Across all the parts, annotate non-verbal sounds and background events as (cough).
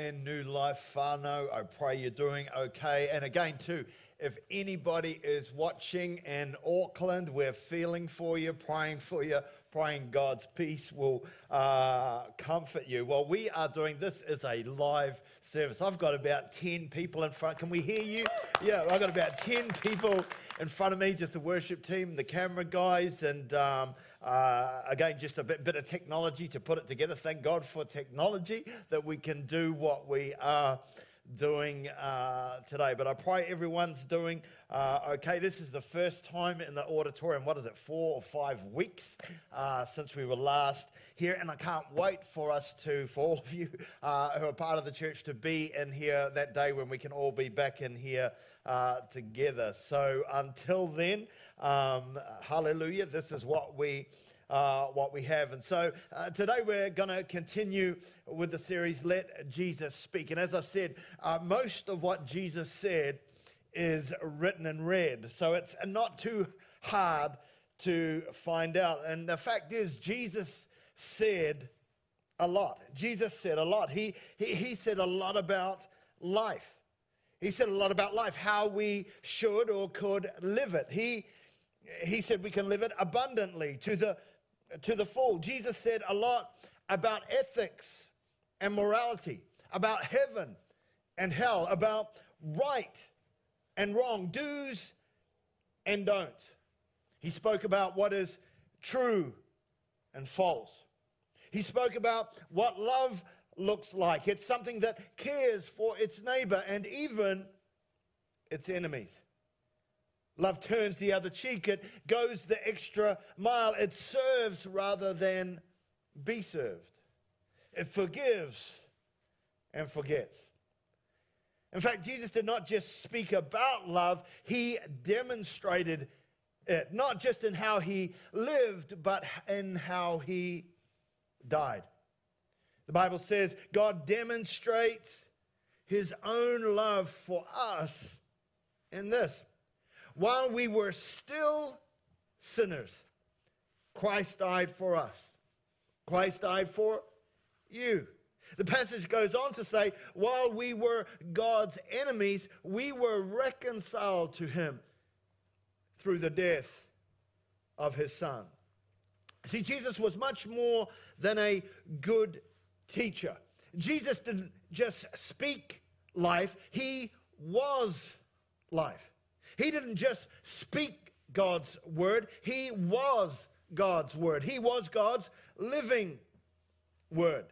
in New Life Whānau. I pray you're doing okay. And again, too, if anybody is watching in Auckland, we're feeling for you, praying for you, praying God's peace will uh, comfort you. Well, we are doing this is a live service. I've got about 10 people in front. Can we hear you? Yeah, I've got about 10 people in front of me, just the worship team, the camera guys, and um, uh, again, just a bit, bit of technology to put it together. Thank God for technology that we can do what we are doing uh, today. But I pray everyone's doing uh, okay. This is the first time in the auditorium, what is it, four or five weeks uh, since we were last here. And I can't wait for us to, for all of you uh, who are part of the church, to be in here that day when we can all be back in here uh, together. So until then, um, hallelujah, this is what we uh, what we have. And so uh, today we're going to continue with the series, Let Jesus Speak. And as I've said, uh, most of what Jesus said is written and read. So it's not too hard to find out. And the fact is, Jesus said a lot. Jesus said a lot. He, he, he said a lot about life. He said a lot about life, how we should or could live it. He, he said we can live it abundantly to the to the full. Jesus said a lot about ethics and morality, about heaven and hell, about right and wrong, do's and don'ts. He spoke about what is true and false. He spoke about what love looks like. It's something that cares for its neighbor and even its enemies. Love turns the other cheek. It goes the extra mile. It serves rather than be served. It forgives and forgets. In fact, Jesus did not just speak about love, he demonstrated it, not just in how he lived, but in how he died. The Bible says God demonstrates his own love for us in this while we were still sinners, Christ died for us. Christ died for you. The passage goes on to say, while we were God's enemies, we were reconciled to him through the death of his son. See, Jesus was much more than a good teacher. Jesus didn't just speak life, he was life. He didn't just speak God's word, he was God's word. He was God's living word.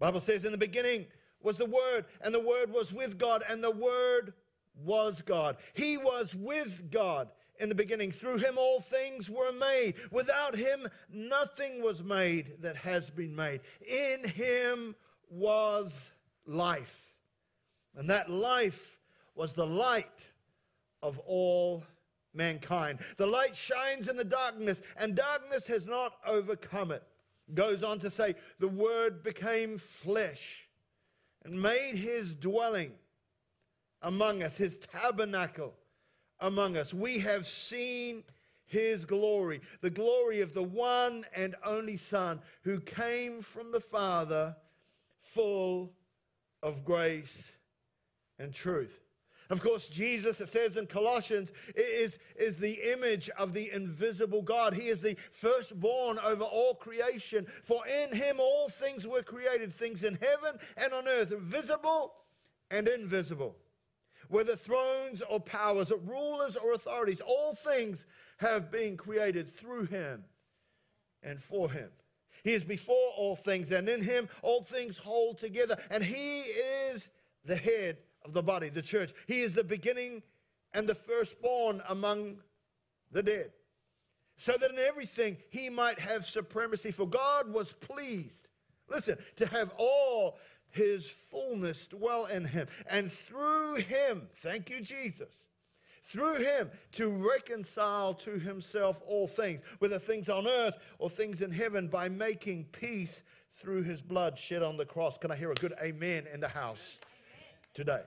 Bible says in the beginning was the word and the word was with God and the word was God. He was with God in the beginning. Through him all things were made. Without him nothing was made that has been made. In him was life. And that life was the light of all mankind. The light shines in the darkness, and darkness has not overcome it. Goes on to say, the Word became flesh and made his dwelling among us, his tabernacle among us. We have seen his glory, the glory of the one and only Son who came from the Father, full of grace and truth. Of course, Jesus, it says in Colossians, is, is the image of the invisible God. He is the firstborn over all creation. For in him all things were created, things in heaven and on earth, visible and invisible. Whether thrones or powers, or rulers or authorities, all things have been created through him and for him. He is before all things, and in him all things hold together. And he is the head of the body, the church. He is the beginning and the firstborn among the dead. So that in everything he might have supremacy. For God was pleased, listen, to have all his fullness dwell in him. And through him, thank you, Jesus, through him to reconcile to himself all things, whether things on earth or things in heaven, by making peace through his blood shed on the cross. Can I hear a good amen in the house? Today.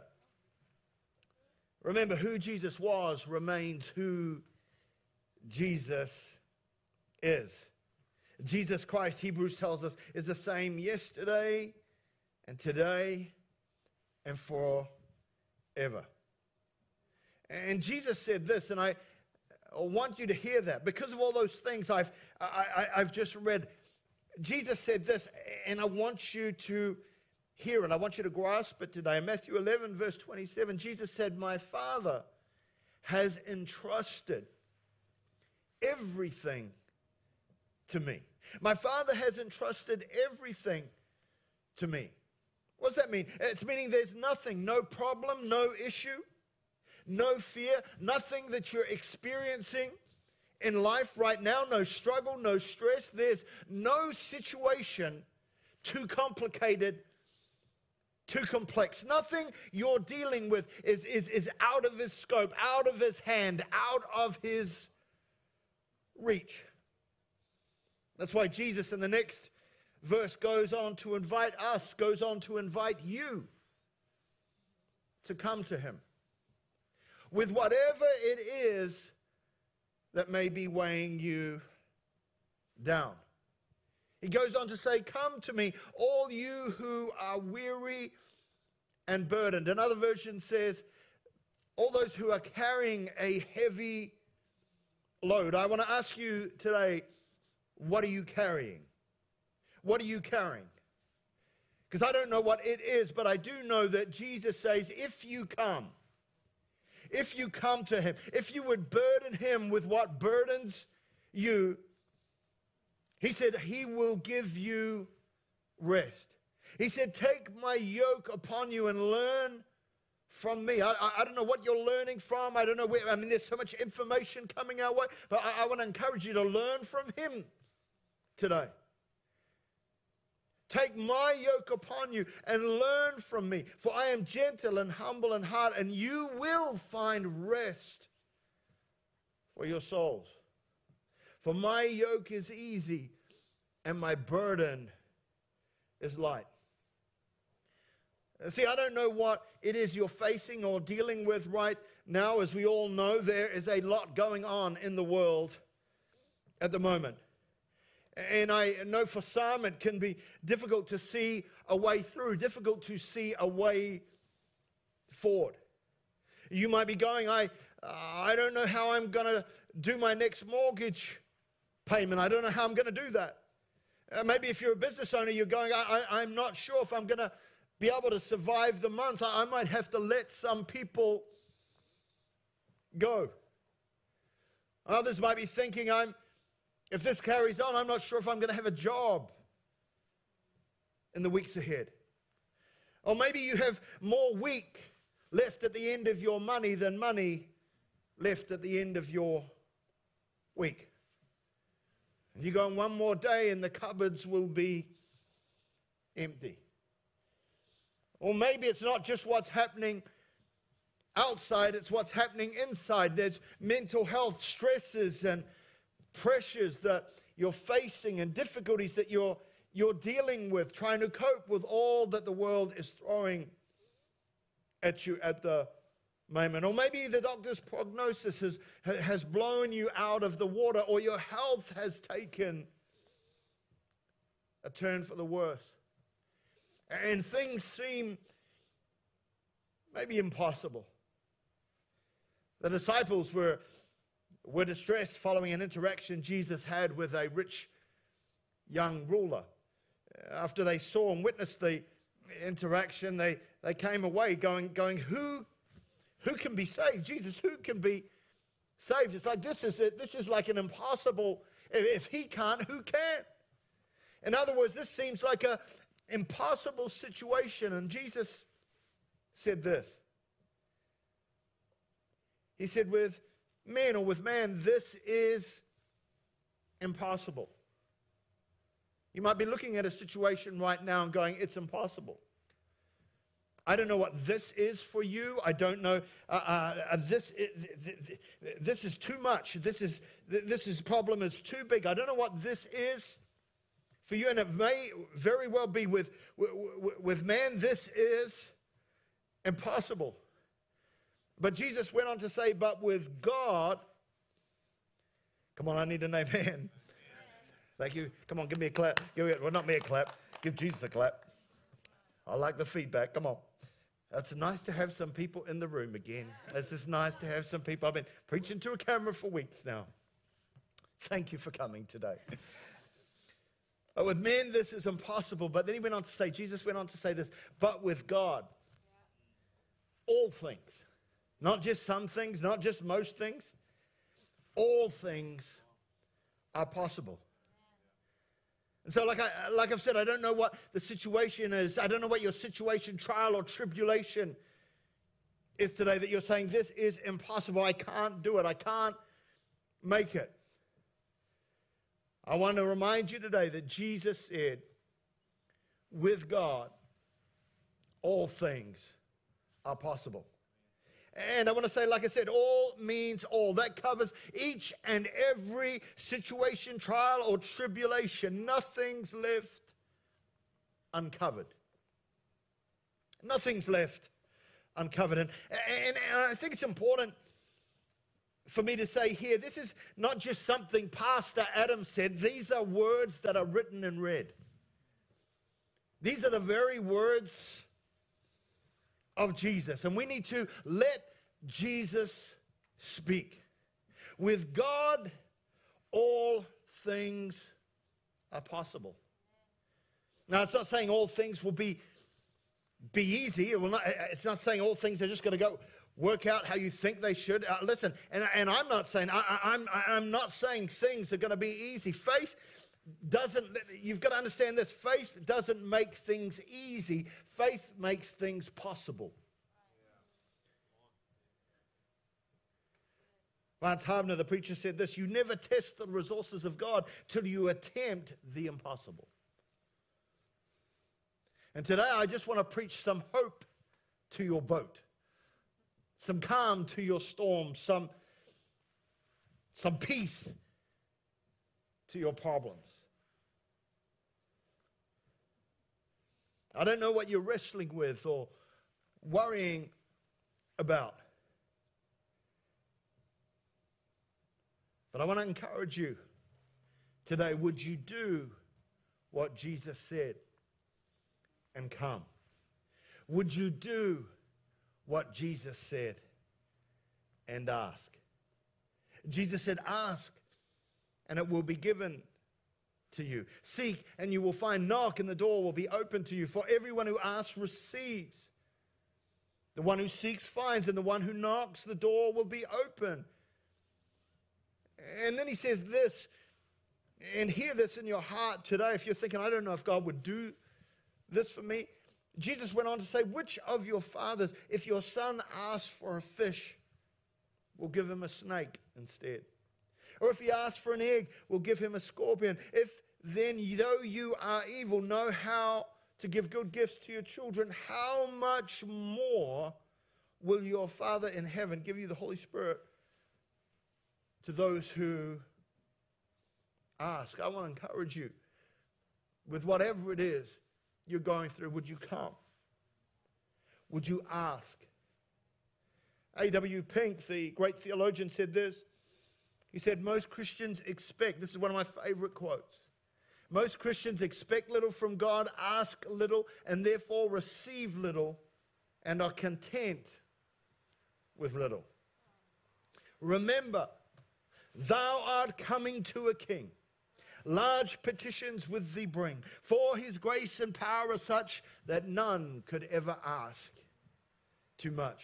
Remember, who Jesus was remains who Jesus is. Jesus Christ, Hebrews tells us, is the same yesterday, and today and forever. And Jesus said this, and I want you to hear that because of all those things I've, I, I, have just read. Jesus said this, and I want you to hear and I want you to grasp it today. In Matthew 11, verse 27, Jesus said, My Father has entrusted everything to me. My Father has entrusted everything to me. What does that mean? It's meaning there's nothing, no problem, no issue, no fear, nothing that you're experiencing in life right now, no struggle, no stress. There's no situation too complicated, too complex. Nothing you're dealing with is, is, is out of his scope, out of his hand, out of his reach. That's why Jesus in the next verse goes on to invite us, goes on to invite you to come to him with whatever it is that may be weighing you down. He goes on to say, Come to me, all you who are weary and burdened. Another version says, All those who are carrying a heavy load. I want to ask you today, what are you carrying? What are you carrying? Because I don't know what it is, but I do know that Jesus says, If you come, if you come to him, if you would burden him with what burdens you, he said, he will give you rest. He said, Take my yoke upon you and learn from me. I, I, I, don't know what you're learning from. I don't know where, I mean, there's so much information coming our way, but I, I want to encourage you to learn from him today. Take my yoke upon you and learn from me, for I am gentle and humble in heart, and you will find rest for your souls. For my yoke is easy and my burden is light. See, I don't know what it is you're facing or dealing with right now. As we all know, there is a lot going on in the world at the moment. And I know for some it can be difficult to see a way through, difficult to see a way forward. You might be going, I, I don't know how I'm going to do my next mortgage payment. I don't know how I'm going to do that. Uh, maybe if you're a business owner, you're going, I, I'm not sure if I'm going to be able to survive the month. I, I might have to let some people go. Others might be thinking, I'm, if this carries on, I'm not sure if I'm going to have a job in the weeks ahead. Or maybe you have more week left at the end of your money than money left at the end of your week. You go on one more day and the cupboards will be empty. Or maybe it's not just what's happening outside, it's what's happening inside. There's mental health stresses and pressures that you're facing and difficulties that you're, you're dealing with, trying to cope with all that the world is throwing at you at the moment. Or maybe the doctor's prognosis has, has blown you out of the water, or your health has taken a turn for the worse. And things seem maybe impossible. The disciples were were distressed following an interaction Jesus had with a rich young ruler. After they saw and witnessed the interaction, they, they came away going, going who, who can be saved? Jesus, who can be saved? It's like this is, it. this is like an impossible, if he can't, who can? In other words, this seems like a impossible situation. And Jesus said this. He said, with man or with man, this is impossible. You might be looking at a situation right now and going, it's impossible. I don't know what this is for you. I don't know. Uh, uh, uh this, this is too much. This is this is problem is too big. I don't know what this is for you, and it may very well be with with, with man. This is impossible. But Jesus went on to say, but with God, come on, I need an amen. (laughs) Thank you. Come on, give me a clap. Give well, not me a clap. Give Jesus a clap. I like the feedback. Come on. It's nice to have some people in the room again. It's just nice to have some people. I've been preaching to a camera for weeks now. Thank you for coming today. But with men, this is impossible. But then he went on to say, Jesus went on to say this, but with God, all things, not just some things, not just most things, all things are possible. So, like, I, like I've said, I don't know what the situation is. I don't know what your situation, trial, or tribulation is today that you're saying, This is impossible. I can't do it. I can't make it. I want to remind you today that Jesus said, With God, all things are possible. And I want to say, like I said, all means all. That covers each and every situation, trial, or tribulation. Nothing's left uncovered. Nothing's left uncovered. And, and, and, I think it's important for me to say here this is not just something Pastor Adam said, these are words that are written and read. These are the very words of Jesus. And we need to let Jesus speak. With God, all things are possible. Now, it's not saying all things will be, be easy. It will not, it's not saying all things are just going to go work out how you think they should. Uh, listen, and, and I'm not saying I, I'm, I'm not saying things are going to be easy. Faith doesn't. You've got to understand this. Faith doesn't make things easy. Faith makes things possible. Lance Harbner, the preacher, said this You never test the resources of God till you attempt the impossible. And today I just want to preach some hope to your boat, some calm to your storm, some, some peace to your problems. I don't know what you're wrestling with or worrying about. But I want to encourage you today would you do what Jesus said and come? Would you do what Jesus said and ask? Jesus said, Ask, and it will be given to you. Seek, and you will find. Knock, and the door will be open to you. For everyone who asks receives. The one who seeks finds, and the one who knocks, the door will be open. And then he says this, and hear this in your heart today if you're thinking, I don't know if God would do this for me. Jesus went on to say, Which of your fathers, if your son asks for a fish, will give him a snake instead? Or if he asks for an egg, will give him a scorpion? If then, though you are evil, know how to give good gifts to your children, how much more will your Father in heaven give you the Holy Spirit to those who ask. I want to encourage you with whatever it is you're going through, would you come? Would you ask? A.W. Pink, the great theologian, said this. He said, Most Christians expect, this is one of my favorite quotes. Most Christians expect little from God, ask little, and therefore receive little, and are content with little. Remember, Thou art coming to a king. Large petitions with thee bring, for his grace and power are such that none could ever ask too much.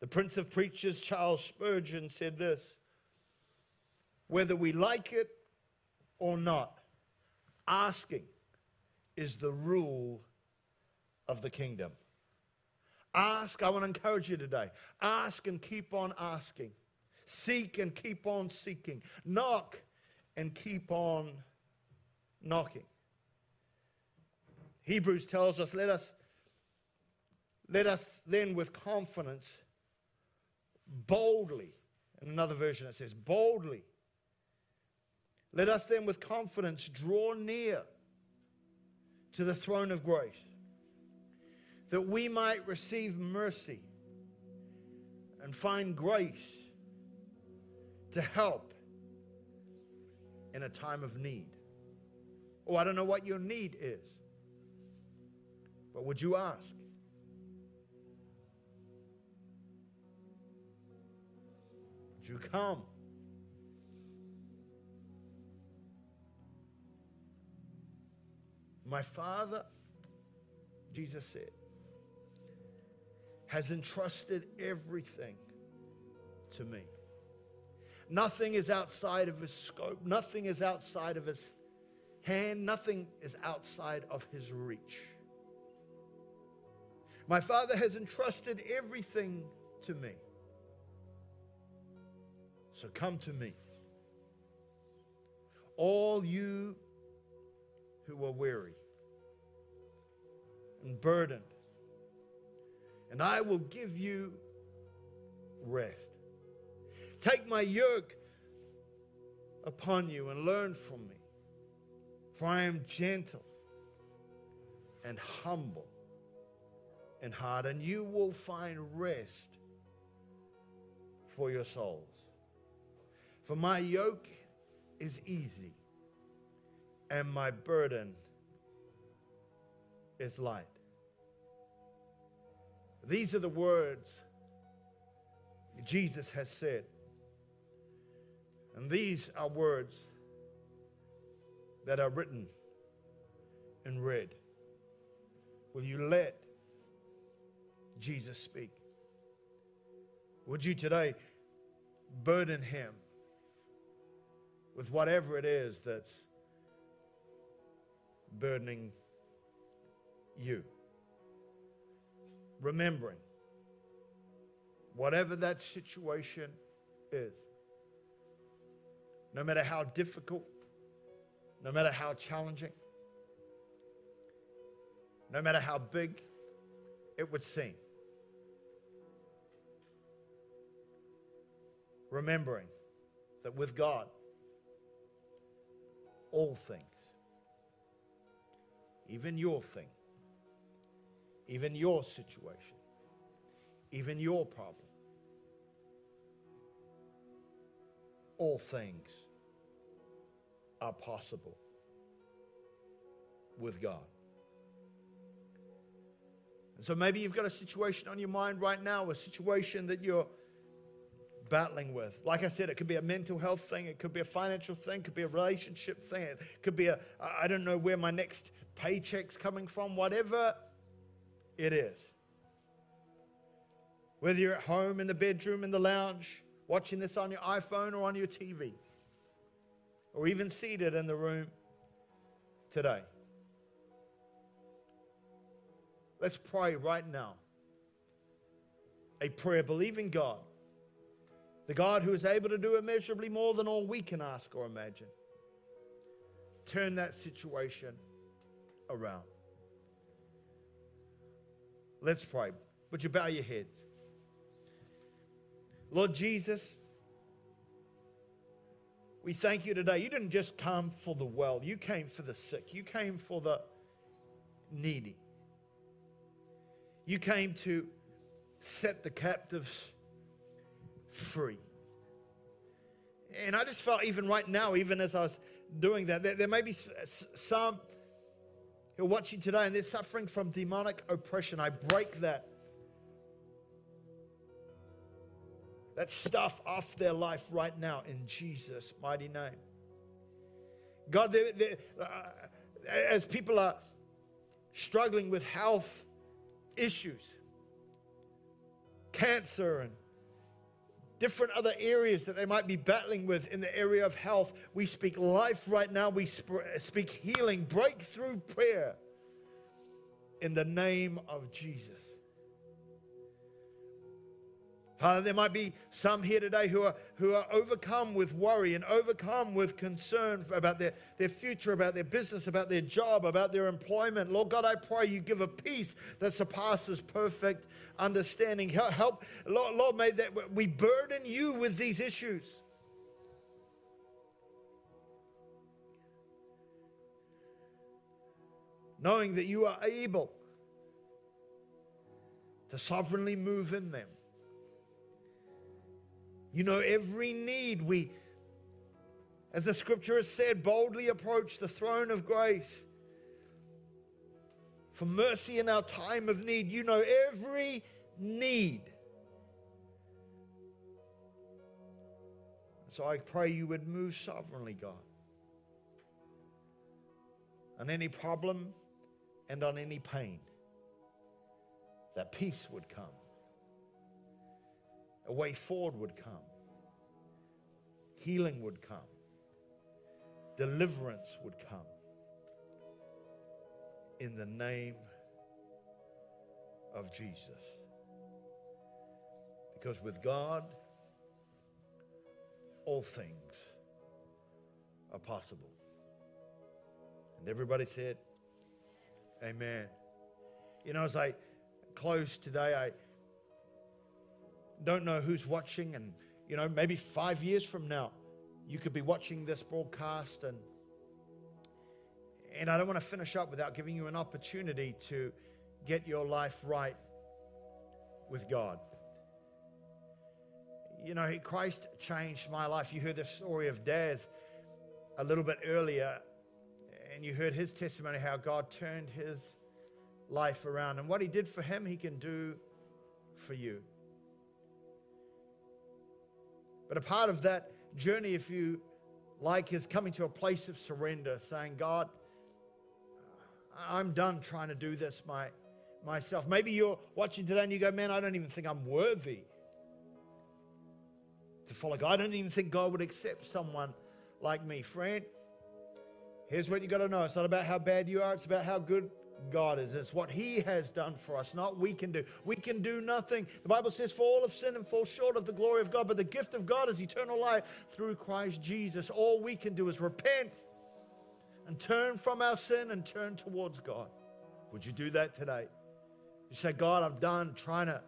The Prince of Preachers, Charles Spurgeon, said this Whether we like it or not, asking is the rule of the kingdom. Ask, I want to encourage you today. Ask and keep on asking. Seek and keep on seeking. Knock and keep on knocking. Hebrews tells us, let us, let us then with confidence, boldly, in another version it says, boldly, let us then with confidence draw near to the throne of grace, that we might receive mercy and find grace to help in a time of need. Oh, I don't know what your need is. But would you ask? Would you come? My Father, Jesus said, has entrusted everything to me. Nothing is outside of his scope, nothing is outside of his hand, nothing is outside of his reach. My Father has entrusted everything to me. So come to me. All you who are weary and burdened, and I will give you rest. Take my yoke upon you and learn from me, for I am gentle and humble and heart, and you will find rest for your souls. For my yoke is easy and my burden is light. These are the words Jesus has said. And these are words that are written in red. Will you let Jesus speak? Would you today burden him with whatever it is that's burdening you? Remembering whatever that situation is, no matter how difficult, no matter how challenging, no matter how big it would seem. Remembering that with God, all things, even your thing, even your situation, even your problem, all things are possible with God. And so maybe you've got a situation on your mind right now, a situation that you're battling with. Like I said, it could be a mental health thing, it could be a financial thing, it could be a relationship thing, it could be a, I don't know where my next paycheck's coming from, whatever it is. Whether you're at home, in the bedroom, in the lounge, watching this on your iPhone or on your TV, or even seated in the room today. Let's pray right now a prayer believing God, the God who is able to do immeasurably more than all we can ask or imagine. Turn that situation around. Let's pray. Would you bow your heads? Lord Jesus, we thank you today. You didn't just come for the well, you came for the sick, you came for the needy. You came to set the captives free. And I just felt, even right now, even as I was doing that, there, there may be some who are watching today and they're suffering from demonic oppression. I break that. That stuff off their life right now in Jesus' mighty name. God, they're, they're, uh, as people are struggling with health issues, cancer, and different other areas that they might be battling with in the area of health. We speak life right now. We sp- speak healing, breakthrough prayer in the name of Jesus. Father, there might be some here today who are, who are overcome with worry and overcome with concern about their, their future, about their business, about their job, about their employment. Lord God, I pray you give a peace that surpasses perfect understanding. Help, help Lord, Lord, may that we burden you with these issues. Knowing that you are able to sovereignly move in them. You know every need. We, as the scripture has said, boldly approach the throne of grace. for mercy in our time of need. You know every need. So I pray you would move sovereignly, God, on any problem and on any pain, that peace would come, a way forward would come, healing would come, deliverance would come. In the name of Jesus. Because with God, all things are possible. And everybody said, Amen. You know, as I close today, I don't know who's watching, and, you know, maybe five years from now, you could be watching this broadcast, and, and I don't want to finish up without giving you an opportunity to get your life right with God you know, Christ changed my life. You heard the story of Daz a little bit earlier, and you heard his testimony how God turned his life around. And what he did for him, he can do for you. But a part of that journey, if you like, is coming to a place of surrender, saying, God, uh, I'm done trying to do this my, myself. Maybe you're watching today and you go, man, I don't even think I'm worthy to follow God. I don't even think God would accept someone like me. Friend, here's what you got to know it's not about how bad you are, it's about how good God is. It's what He has done for us, not we can do. We can do nothing. The Bible says, For all have sinned and fall short of the glory of God, but the gift of God is eternal life through Christ Jesus. All we can do is repent and turn from our sin and turn towards God. Would you do that today? You say, God, I've done trying to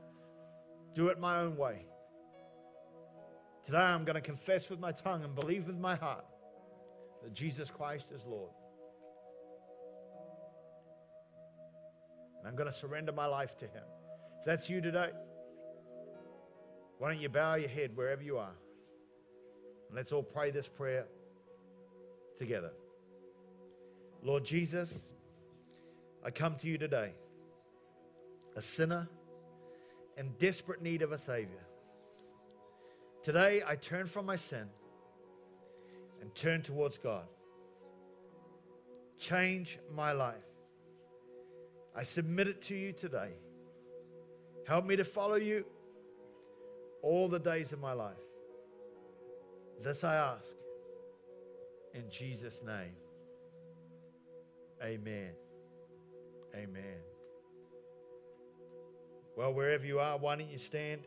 do it my own way. Today I'm going to confess with my tongue and believe with my heart that Jesus Christ is Lord. I'm going to surrender my life to Him. If that's you today, why don't you bow your head wherever you are? And let's all pray this prayer together. Lord Jesus, I come to you today, a sinner in desperate need of a Savior. Today, I turn from my sin and turn towards God. Change my life. I submit it to you today. Help me to follow you all the days of my life. This I ask in Jesus' name. Amen. Amen. Well, wherever you are, why don't you stand?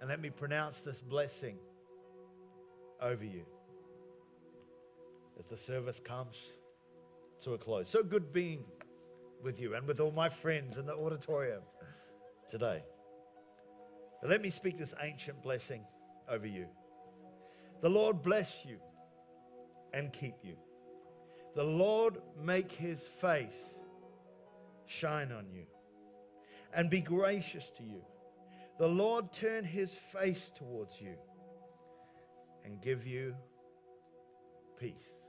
And let me pronounce this blessing over you as the service comes to a close. So good being with you and with all my friends in the auditorium today. But let me speak this ancient blessing over you. The Lord bless you and keep you. The Lord make his face shine on you and be gracious to you the Lord turn his face towards you and give you peace.